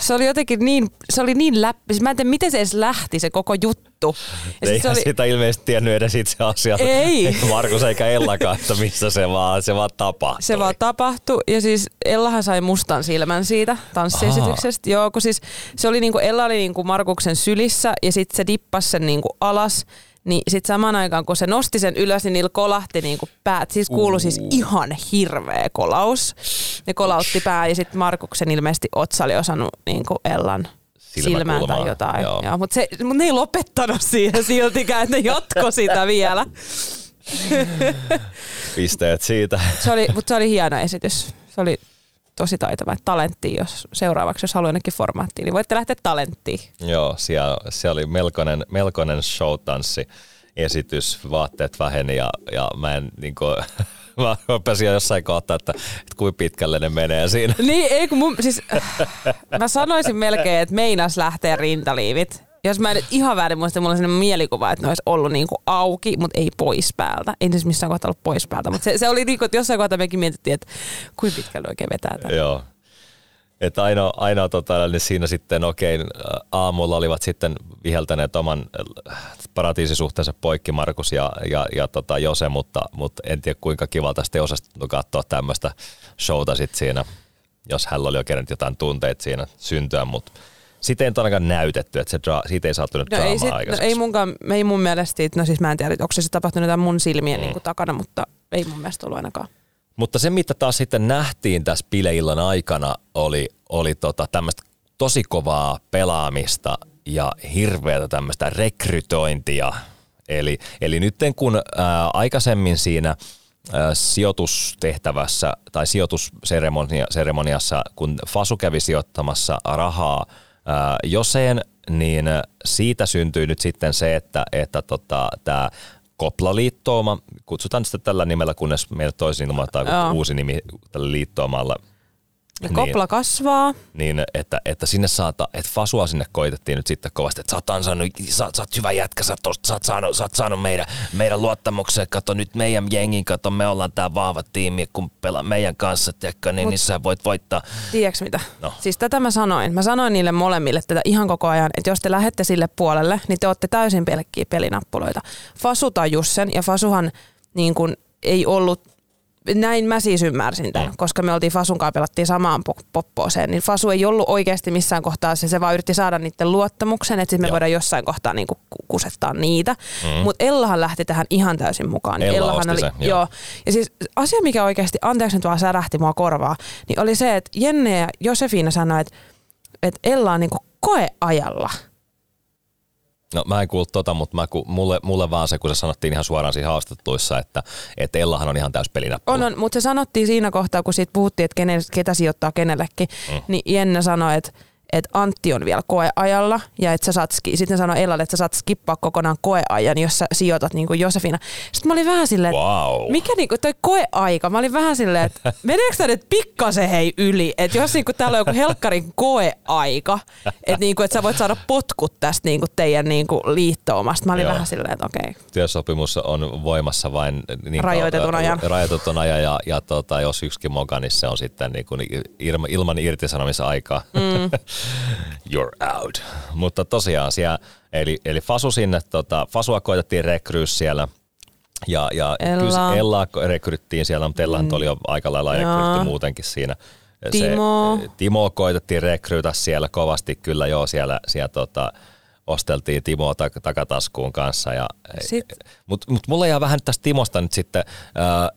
se oli jotenkin niin, se oli niin läppi. Mä en tiedä, miten se edes lähti, se koko juttu. Ja Eihän se oli, sitä ilmeisesti tiennyt edes itse asiassa. Ei. Markus eikä Ellakaan, että missä se vaan, se vaan tapahtui. se vaan tapahtui ja siis Ellahan sai mustan silmän siitä tanssiesityksestä. Joo, kun siis se oli niinku, Ella oli niinku Markuksen sylissä ja sitten se dippasi sen niinku alas. Niin sitten samaan aikaan, kun se nosti sen ylös, niin niillä kolahti niinku päät. Siis kuului siis ihan hirveä kolaus. Ne kolautti pää ja sitten Markuksen ilmeisesti otsa oli osannut niinku Ellan silmään tai jotain. joo. Joo. Mutta mut ne ei lopettanut siihen siltikään, että ne jatko sitä vielä. Pisteet siitä. Se oli, mutta se oli hieno esitys. Se oli tosi taitava. Että Talenttiin, jos seuraavaksi, jos haluaa jonnekin formaattiin, niin voitte lähteä talenttiin. Joo, siellä, se oli melkoinen, melkoinen showtanssi esitys, vaatteet väheni ja, ja mä en niin kuin, mä rupesin jo jossain kohtaa, että, että kuinka pitkälle ne menee siinä. Niin, ei kun mun, siis, mä sanoisin melkein, että meinas lähtee rintaliivit. Jos mä en ihan väärin muista, mulla on sellainen mielikuva, että ne olisi ollut niinku auki, mutta ei pois päältä. Ei siis missään kohtaa ollut pois päältä, mutta se, se oli niinku, että jossain kohtaa mekin mietittiin, että kuinka pitkälle oikein vetää tätä. Joo. Että ainoa, ainoa tota, niin siinä sitten, okei, aamulla olivat sitten viheltäneet oman äh, paratiisisuhteensa poikki Markus ja, ja, ja tota Jose, mutta, mutta en tiedä kuinka kivalta sitten osasta katsoa tämmöistä showta sitten siinä, jos hän oli jo kerännyt jotain tunteita siinä syntyä, mutta sitä ei nyt ainakaan näytetty, että se dra- siitä ei saatu nyt No ei, sit, no ei, munkaan, ei mun mielestä, siitä- no siis mä en tiedä, onko se tapahtunut jotain mun silmien mm. niin takana, mutta ei mun mielestä ollut ainakaan. Mutta se, mitä taas sitten nähtiin tässä bileillan aikana, oli, oli tota tämmöistä tosi kovaa pelaamista ja hirveätä tämmöistä rekrytointia. Eli, eli nyt kun ää, aikaisemmin siinä ää, sijoitustehtävässä tai sijoitusseremoniassa, kun Fasu kävi sijoittamassa rahaa Joseen, niin siitä syntyi nyt sitten se, että, että tota, tämä Koplaliittooma, kutsutaan sitä tällä nimellä, kunnes meille toisin tai Joo. uusi nimi tällä liittoomalla, Ja Niin. kopla kasvaa. niin että, että sinne saata, että Fasua sinne koitettiin nyt sitten kovasti, että sä oot ansainnut, sä, sä oot hyvä jätkä, sä, oot, sä, oot saanut, sä oot saanut meidän, meidän luottamuksen, kato nyt meidän jengin, kato me ollaan tää vahva tiimi, kun pelaa meidän kanssa, tiedätkö, niin, Mut- niin sä voit voittaa. Tiedätkö mitä? No. Siis tätä mä sanoin. Mä sanoin niille molemmille tätä ihan koko ajan, että jos te lähette sille puolelle, niin te olette täysin pelkkiä pelinappuloita. Fasu tajus sen ja Fasuhan niin kun ei ollut näin mä siis ymmärsin tämän, mm. koska me oltiin Fasun kanssa pelattiin samaan poppooseen, niin Fasu ei ollut oikeasti missään kohtaa, se, se vaan yritti saada niiden luottamuksen, että sitten me Joo. voidaan jossain kohtaa niinku kusettaa niitä. Mm. Mutta Ellahan lähti tähän ihan täysin mukaan. Ella Ellahan oli, se, joo. joo. Ja siis asia, mikä oikeasti, anteeksi nyt vaan särähti mua korvaa, niin oli se, että Jenne ja Josefina sanoi, että, että Ella on niinku koeajalla. No mä en kuullut tota, mutta mä, mulle, mulle vaan se, kun se sanottiin ihan suoraan siinä haastatteluissa, että, että Ellahan on ihan täys pelinäppä. On, on, mutta se sanottiin siinä kohtaa, kun siitä puhuttiin, että kenen, ketä sijoittaa kenellekin, mm. niin Jenne sanoi, että että Antti on vielä koeajalla ja että sä saat, sitten sanoi Ellalle, että sä saat skippaa kokonaan koeajan, jos sä sijoitat niin kuin Josefina. Sitten mä olin vähän silleen, että wow. mikä niin kuin toi koeaika? Mä olin vähän silleen, että meneekö tämä nyt pikkasen hei yli? Että jos niin kuin täällä on joku helkkarin koeaika, että, niin kuin, että sä voit saada potkut tästä niin kuin teidän niin kuin liittoomasta. Mä olin Joo. vähän silleen, että okei. Okay. Työsopimus on voimassa vain niin rajoitetun ajan. Rajoitetun ajan ja, ja tota, jos yksikin moka, niin se on sitten niin kuin ilman, ilman irtisanomisaikaa. Mm. you're out. Mutta tosiaan siellä, eli, eli Fasu sinne, tota, Fasua koitettiin rekryys siellä, ja, ja Ella. Ellaa rekryttiin siellä, mutta Ella mm. oli jo aika lailla rekrytty muutenkin siinä. Timo. Se, Timo koitettiin rekrytä siellä kovasti, kyllä joo, siellä, siellä tota, osteltiin Timoa tak- takataskuun kanssa. Ja, mutta mut mulla jää vähän tästä Timosta nyt sitten,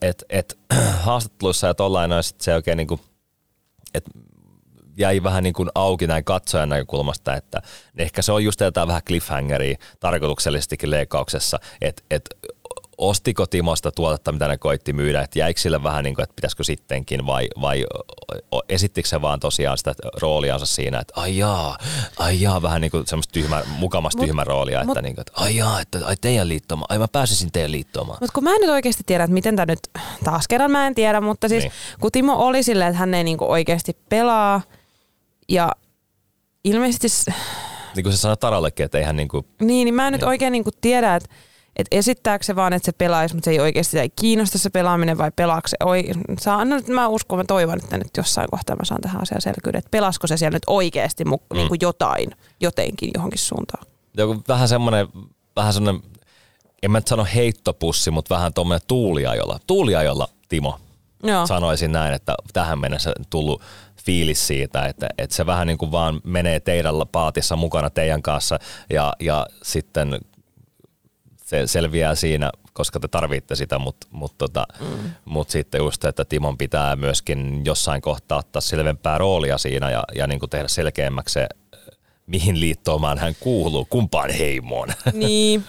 että et, haastatteluissa ja tollain se oikein niinku, että jäi vähän niin kuin auki näin katsojan näkökulmasta, että ehkä se on just jotain vähän cliffhangeria tarkoituksellisestikin leikkauksessa, että et, ostiko Timosta tuotetta, mitä ne koitti myydä, että jäikö sille vähän niin kuin, että pitäisikö sittenkin vai, vai esittikö se vaan tosiaan sitä rooliansa siinä, että ai jaa, ai jaa, vähän niin kuin semmoista tyhmä, mukamasta tyhmä roolia, mut, että, niin kuin, että ai jaa, että ai teidän liittoma, ai mä pääsisin teidän liittomaan. Mutta kun mä en nyt oikeasti tiedä, että miten tämä nyt, taas kerran mä en tiedä, mutta siis niin. kun Timo oli silleen, että hän ei niin kuin oikeasti pelaa, ja ilmeisesti... Niin kuin se sanoi Tarallekin, että eihän niin kuin... Niin, niin mä en niin. nyt oikein niin kuin tiedä, että että esittääkö se vaan, että se pelaisi, mutta se ei oikeasti ei kiinnosta se pelaaminen vai pelaako se oi... Saa, no, mä uskon, mä toivon, että nyt jossain kohtaa mä saan tähän asiaan selvyyden, että pelasko se siellä nyt oikeasti mu, mm. niin kuin jotain, jotenkin johonkin suuntaan. Joku vähän semmoinen, vähän semmoinen, en mä nyt sano heittopussi, mutta vähän tuommoinen tuuliajolla. Tuuliajolla, Timo, Joo. sanoisin näin, että tähän mennessä tullut fiilis siitä, että, että se vähän niin kuin vaan menee teidän paatissa mukana teidän kanssa ja, ja sitten se selviää siinä, koska te tarvitte sitä, mutta mut tota, mm. mut sitten just, että Timon pitää myöskin jossain kohtaa ottaa selvempää roolia siinä ja, ja niin kuin tehdä selkeämmäksi se, mihin liittoomaan hän kuuluu, kumpaan heimoon. Niin,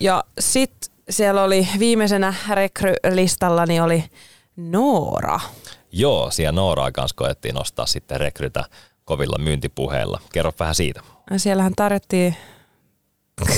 ja sitten siellä oli viimeisenä rekrylistalla niin oli Noora. Joo, siellä Nooraa kanssa koettiin nostaa sitten rekrytä kovilla myyntipuheilla. Kerro vähän siitä. Siellähän tarjottiin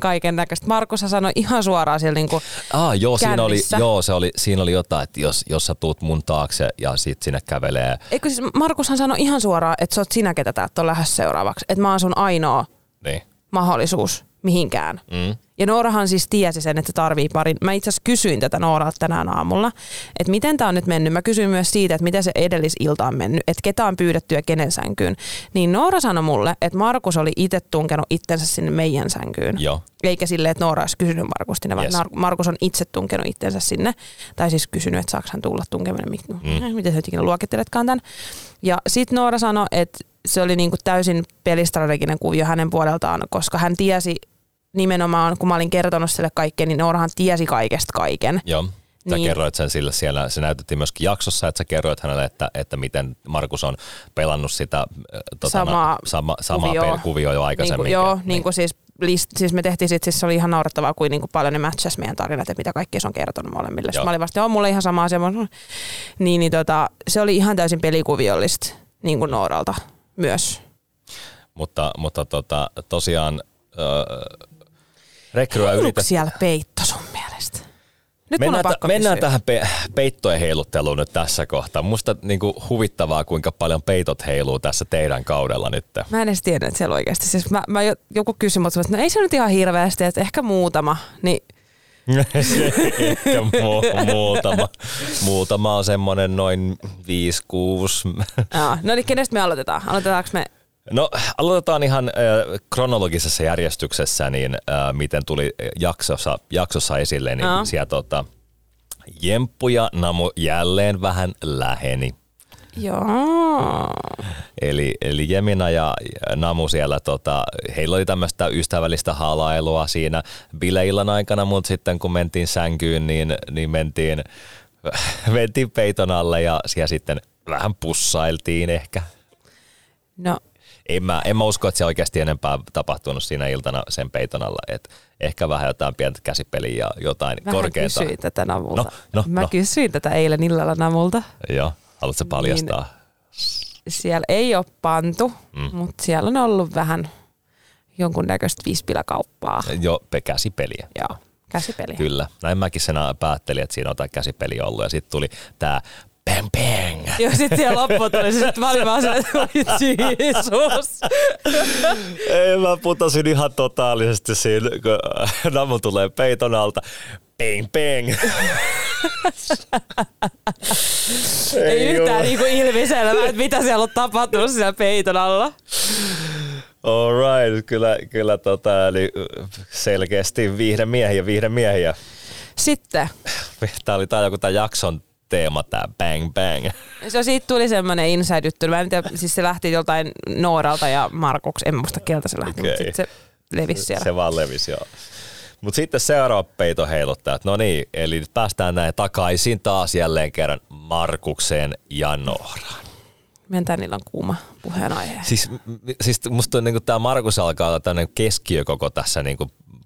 kaiken näköistä. Markus sanoi ihan suoraan siellä niin ah, joo, siinä oli, joo, se oli, siinä oli jotain, että jos, jos sä tuut mun taakse ja sit sinne kävelee. Eikö siis Markushan sanoi ihan suoraan, että sä oot sinä, ketä täältä on lähes seuraavaksi. Että mä oon sun ainoa niin. mahdollisuus mihinkään. Mm. Ja Noorahan siis tiesi sen, että se tarvii parin. Mä itse asiassa kysyin tätä Nooralta tänään aamulla, että miten tämä on nyt mennyt. Mä kysyin myös siitä, että miten se edellisilta on mennyt, että ketä on pyydetty ja kenen sänkyyn. Niin Noora sanoi mulle, että Markus oli itse tunkenut itsensä sinne meidän sänkyyn. Joo. Eikä sille, että Noora olisi kysynyt Markustina, vaan yes. Markus on itse tunkenut itsensä sinne. Tai siis kysynyt, että saako hän tulla tunkeminen, mm. miten sä ikinä luokitteletkaan tämän. Ja sitten Noora sanoi, että se oli niinku täysin pelistrateginen kuvio hänen puoleltaan, koska hän tiesi nimenomaan, kun mä olin kertonut sille kaikkeen, niin Noorahan tiesi kaikesta kaiken. Joo. Sä niin. kerroit sen sille siellä, se näytettiin myöskin jaksossa, että sä kerroit hänelle, että, että miten Markus on pelannut sitä äh, tota, samaa, sama, samaa kuvioa. kuvioa jo aikaisemmin. Niin kuin, joo, niin. niin kuin siis, list, siis me tehtiin sit, siis se oli ihan naurettavaa, kuin, niin kuin paljon ne matchas meidän tarinat, että mitä kaikki se on kertonut molemmille. Mä olin vasta, joo, mulle ihan sama asia. Niin, niin tota, se oli ihan täysin pelikuviollista niin kuin Nooralta myös. Mutta, mutta tota, tosiaan... Öö, rekryä yritä... siellä peitto sun mielestä? Nyt mennään, t- mennään tähän pe- peittojen heilutteluun nyt tässä kohtaa. Musta niinku huvittavaa, kuinka paljon peitot heiluu tässä teidän kaudella nyt. Mä en edes tiedä, että siellä oikeasti. Siis mä, mä joku kysyi, mutta no ei se nyt ihan hirveästi, että ehkä muutama. Niin Ehkä mu- muutama. Muutama on semmoinen noin 5-6. no niin, kenestä me aloitetaan? Aloitetaanko me No aloitetaan ihan äh, kronologisessa järjestyksessä, niin äh, miten tuli jaksossa, jaksossa esille, niin no. siellä tota, Jemppu ja Namu jälleen vähän läheni. Joo. Eli, eli Jemina ja Namu siellä, tota, heillä oli tämmöistä ystävällistä halailua siinä bileillan aikana, mutta sitten kun mentiin sänkyyn, niin, niin mentiin, mentiin peiton alle ja siellä sitten vähän pussailtiin ehkä. No, En mä, en mä usko, että se oikeasti enempää tapahtunut siinä iltana sen peiton alla. Et ehkä vähän jotain pientä käsipeliä ja jotain vähän korkeinta. kysyin tätä Namulta. No, no, Mä no. kysyin tätä eilen illalla Namulta. Joo, haluatko paljastaa? Niin. Siellä ei ole pantu, mm. mutta siellä on ollut vähän jonkunnäköistä vispilakauppaa. Jo pe- käsipeliä. Joo, käsipeli. Kyllä. Näin mäkin sen päättelin, että siinä on jotain käsipeliä ollut. Ja sitten tuli tämä bang bang. Joo, sitten siellä loppuun tuli se, että mä olin vaan se, Jeesus. Ei, mä putosin ihan totaalisesti siinä, kun Namu tulee peiton alta. Bang bang. Ei yhtään oo. niinku ilmiselvää, että mitä siellä on tapahtunut siellä peiton alla. All right, kyllä, kyllä tota, eli selkeästi viihde miehiä, viihde miehiä. Sitten Tämä oli tää joku tämä jakson teema, tämä bang bang. se siitä tuli semmoinen inside-juttu. Mä en tiedä, siis se lähti joltain Nooralta ja Markuks, en muista keltä se lähti, okay. mutta sitten se levisi siellä. Se vaan levisi, joo. Mutta sitten seuraava peito heiluttajat. No niin, eli nyt päästään näin takaisin taas jälleen kerran Markukseen ja Nooraan. Mentään niillä on kuuma puheenaihe. Siis, siis musta niin tämä Markus alkaa olla tämmöinen keskiö koko tässä niin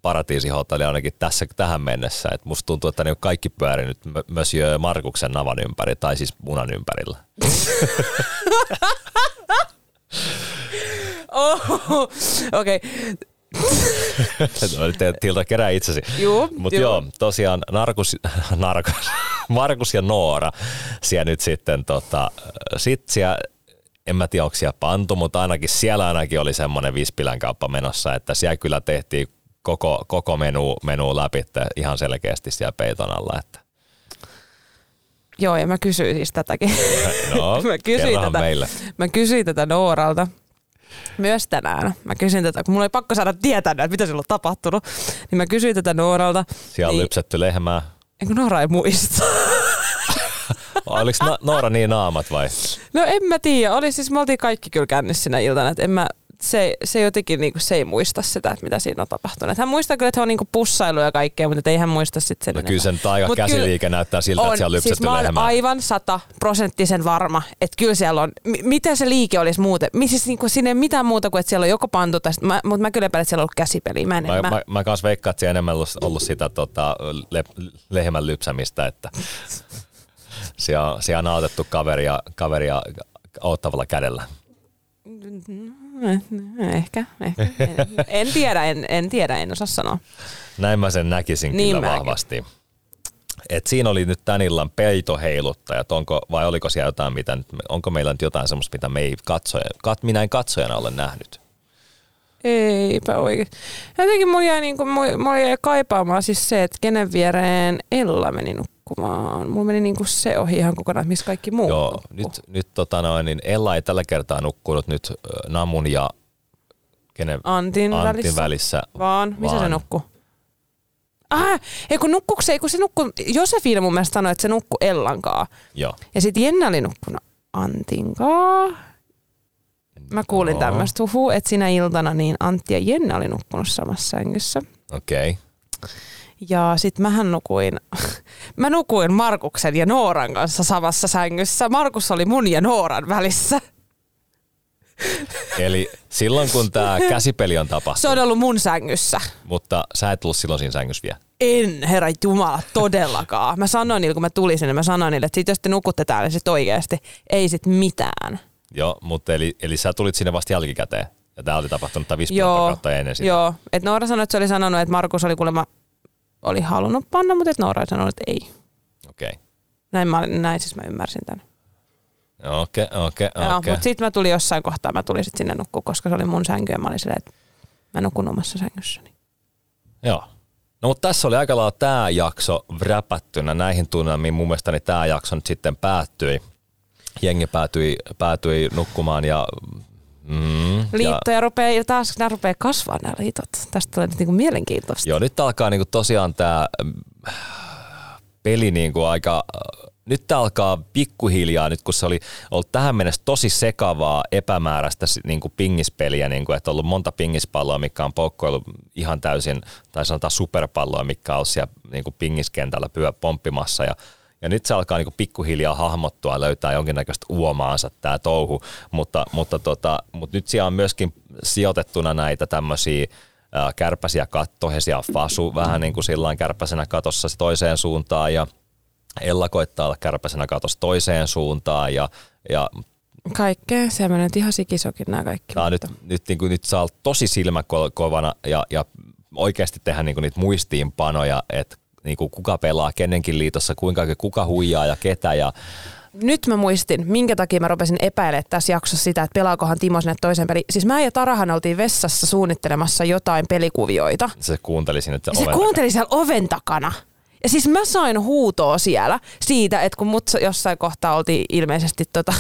paratiisihotelli ainakin tässä tähän mennessä. Et musta tuntuu, että niin kaikki pyörii nyt mö- Monsieur Markuksen navan ympäri, tai siis munan ympärillä. Oh, Okei, okay. No, nyt tilta kerää itsesi. Juu, Mutta juu. joo, tosiaan Narkus, Narkus, Markus ja Noora siellä nyt sitten tota, sit siellä, en mä tiedä onko siellä pantu, mutta ainakin siellä ainakin oli semmoinen vispilän kauppa menossa, että siellä kyllä tehtiin koko, koko menu, menu läpi ihan selkeästi siellä peiton alla. Että. joo, ja mä kysyin siis tätäkin. No, mä kysyin tätä, meille. mä kysyin tätä Nooralta myös tänään. Mä kysyin tätä, kun mulla oli pakko saada tietää, että mitä siellä on tapahtunut. Niin mä kysyin tätä Nooralta. Siellä on niin, lypsetty lehmää. Eikö Noora ei muista? Oliko Na- Noora niin naamat vai? No en mä tiedä. Oli siis, me oltiin kaikki kyllä kännissä sinä iltana. Että en mä, se, se jotenkin niinku, se ei muista sitä, että mitä siinä on tapahtunut. Et hän muistaa kyllä, että hän on niinku pussailu ja kaikkea, mutta ei hän muista sitten sen No kyllä sen taika Mut käsiliike näyttää siltä, että siellä on lypsetty siis mä lehmää. aivan sata prosenttisen varma, että kyllä siellä on, m- mitä se liike olisi muuten, Mi- siis niinku, siinä ei mitään muuta kuin, että siellä on joko pantu, tai sit mä, mutta mä kyllä epäilen, että siellä on ollut käsipeliä. Mä en, Mä, mä, mä, mä kans veikkaan, että siellä enemmän ollut, ollut sitä tota, le, lehmän lypsämistä, että siellä, on- siellä on autettu kaveria, kaveria auttavalla kädellä. Ehkä, ehkä. En, en tiedä, en, en tiedä, en osaa sanoa. Näin mä sen näkisin Niin kyllä mäkin. vahvasti. Et siinä oli nyt tän illan peitoheiluttajat, onko, vai oliko siellä jotain, mitä nyt, onko meillä nyt jotain semmoista, mitä me ei katsoja, kat, minä en katsojana ole nähnyt? Eipä oikein. Jotenkin mulla jäi, niinku, mulla mulla jäi kaipaamaan siis se, että kenen viereen Ella meni nukkumaan. Mulla meni niinku se ohi ihan kokonaan, että missä kaikki muut Joo, nukkuu. nyt, nyt tota noin, niin Ella ei tällä kertaa nukkunut nyt Namun ja kenen, Antin, Antin välissä. välissä. Vaan, missä se Vaan. nukkuu? Ah, ei kun nukkuuko se, kun se nukkuu, Josefina mun mielestä sanoi, että se nukkuu Ellankaa. Joo. Ja sitten Jenna oli nukkunut Antinkaa. Mä kuulin Joo. tämmöistä huhua, että sinä iltana niin Antti ja Jenna oli nukkunut samassa sängyssä. Okei. Okay. Ja sit mähän nukuin, mä nukuin Markuksen ja Nooran kanssa samassa sängyssä. Markus oli mun ja Nooran välissä. Eli silloin kun tämä käsipeli on tapahtunut, Se on ollut mun sängyssä. mutta sä et ollut silloin siinä sängyssä vielä. En, herra Jumala, todellakaan. Mä sanoin niille, kun mä tulin sinne, mä sanoin niille, että sit jos te nukutte täällä, sit oikeasti ei sit mitään. Joo, mutta eli, eli sä tulit sinne vasta jälkikäteen. Ja tämä oli tapahtunut tämä Joo, kautta ennen sitä. joo. Et Noora sanoi, että se oli sanonut, että Markus oli kuulemma, oli halunnut panna, mutta että Noora sanonut, että ei. Okei. Näin, mä, näin siis mä ymmärsin tämän. Okei, okei, Joo, okei. mutta sitten mä tulin jossain kohtaa, mä tulin sitten sinne nukkua, koska se oli mun sänky ja mä olin silleen, että mä nukun omassa sängyssäni. Joo. No mutta tässä oli aika lailla tämä jakso räpättynä näihin tunnelmiin. Mun mielestäni tämä jakso nyt sitten päättyi. Jengi päätyi, päätyi nukkumaan ja... Mm, ja Liittoja rupeaa, ja taas nämä rupeaa kasvaa nämä liitot. Tästä tulee nyt niinku mielenkiintoista. Joo, nyt alkaa niinku tosiaan tämä peli niin kuin aika nyt tämä alkaa pikkuhiljaa, nyt kun se oli ollut tähän mennessä tosi sekavaa, epämääräistä niin kuin pingispeliä, niin kuin, että on ollut monta pingispalloa, mikä on poukkoillut ihan täysin, tai sanotaan superpalloa, mikä on siellä niin kuin pingiskentällä pyö pomppimassa, ja ja nyt se alkaa niin pikkuhiljaa hahmottua, löytää jonkinnäköistä uomaansa tämä touhu, mutta, mutta, tota, mutta nyt siellä on myöskin sijoitettuna näitä tämmöisiä kärpäsiä kattohesia fasu vähän niin kuin sillä kärpäsenä katossa toiseen suuntaan ja Ella koittaa olla kärpäsenä katossa toiseen suuntaan ja, ja Kaikkea, se menee ihan sikisokin nämä kaikki. Tämä nyt, nyt, niin kuin, nyt saa olla tosi silmäkovana ja, ja oikeasti tehdä niin kuin niitä muistiinpanoja, että niin kuin kuka pelaa kenenkin liitossa, kuinka kuka huijaa ja ketä. Ja... Nyt mä muistin, minkä takia mä rupesin epäilemään tässä jaksossa sitä, että pelaakohan Timo sinne toisen peli. Siis mä ja Tarahan oltiin vessassa suunnittelemassa jotain pelikuvioita. Se kuunteli sinne Se kuunteli siellä oven takana. Ja siis mä sain huutoa siellä siitä, että kun mut jossain kohtaa oltiin ilmeisesti tota,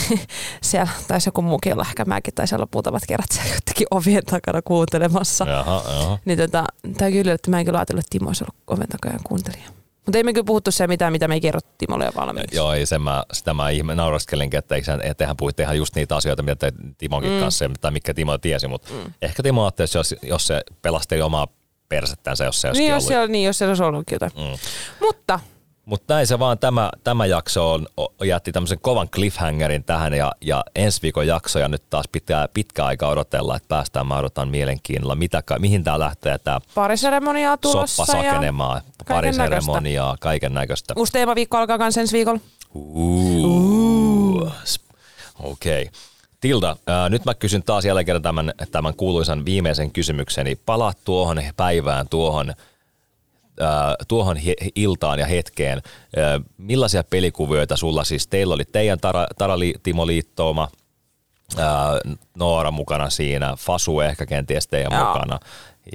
siellä, taisi joku muukin olla, ehkä mäkin taisi olla muutamat kerrat siellä jotenkin ovien takana kuuntelemassa. Jaha, jaha. Niin tota, tai kyllä, että mä en kyllä ajatellut, että Timo olisi ollut oven takana kuuntelija. Mutta ei me kyllä puhuttu se mitään, mitä me ei kerrottu Timolle jo valmiiksi. Joo, ei sen mä, sitä mä ihme, nauraskelinkin, että ettehän puhuitte ihan just niitä asioita, mitä te Timonkin mm. kanssa, tai mikä Timo tiesi, mutta mm. ehkä Timo ajatteli, jos, jos se pelasteli omaa persettänsä, jos se olisi niin, jos ollut. niin, jos se olisi ollutkin jotain. Mm. Mutta mutta näin se vaan tämä, tämä jakso on, jätti tämmöisen kovan cliffhangerin tähän ja, ja ensi viikon jaksoja nyt taas pitää pitkä aika odotella, että päästään mä odotan mielenkiinnolla, mitä, mihin tämä lähtee tämä pariseremoniaa tulossa soppa sakenemaan, pariseremoniaa, kaiken näköistä. Uusi teemaviikko alkaa myös ensi viikolla. Okei. Okay. Tilda, ää, nyt mä kysyn taas jälleen kerran tämän, tämän kuuluisan viimeisen kysymykseni. Pala tuohon päivään, tuohon, ää, tuohon he, iltaan ja hetkeen. Ää, millaisia pelikuvioita sulla siis? Teillä oli teidän Tara, Tara Timo Liittooma, ää, Noora mukana siinä, Fasu ehkä kenties teidän Joo. mukana.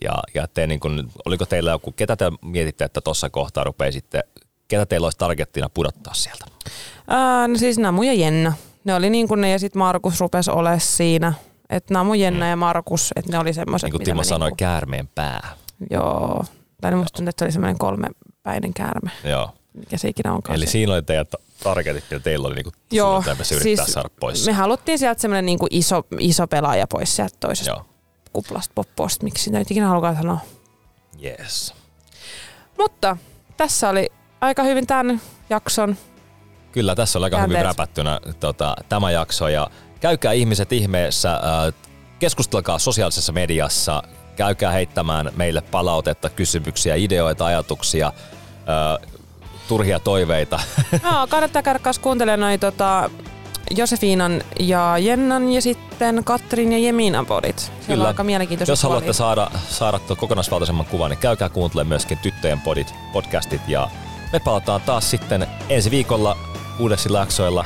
Ja, ja te, niin kun, oliko teillä joku, ketä te mietitte, että tuossa kohtaa rupeisitte, ketä teillä olisi targettina pudottaa sieltä? Ää, no siis Namu ja Jenna ne oli niin kuin ne ja sitten Markus rupesi olemaan siinä. Että Namu, Jenna mm. ja Markus, että ne oli semmoiset. Niin kuin Timo sanoi, niinku... käärmeen pää. Joo. Tai musta tuntuu, että se oli semmoinen kolmepäinen käärme. Joo. Mikä se ikinä onkaan. Eli se. siinä oli teidän targetit, mitä teillä oli niinku Joo, siis saada pois. Me haluttiin sieltä semmoinen niinku iso, iso pelaaja pois sieltä toisesta Joo. kuplasta popposta, miksi sitä nyt ikinä halukaan sanoa. Yes. Mutta tässä oli aika hyvin tämän jakson Kyllä, tässä on aika hyvin räpättynä tota, tämä jakso ja käykää ihmiset ihmeessä, äh, keskustelkaa sosiaalisessa mediassa, käykää heittämään meille palautetta, kysymyksiä, ideoita, ajatuksia, äh, turhia toiveita. No, kannattaa käydä kanssa kuuntelemaan noin tota, Josefiinan ja Jennan ja sitten Katrin ja Jeminan podit. Siellä Kyllä. on aika mielenkiintoista Jos haluatte saada, saada kokonaisvaltaisemman kuvan, niin käykää kuuntelemaan myöskin tyttöjen podit, podcastit ja me palataan taas sitten ensi viikolla uudessa laksoilla.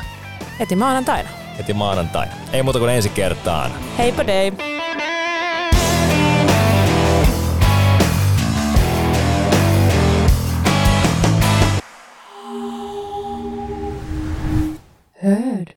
Heti maanantaina. Heti maanantaina. Ei muuta kuin ensi kertaan. Heippa dei! heard.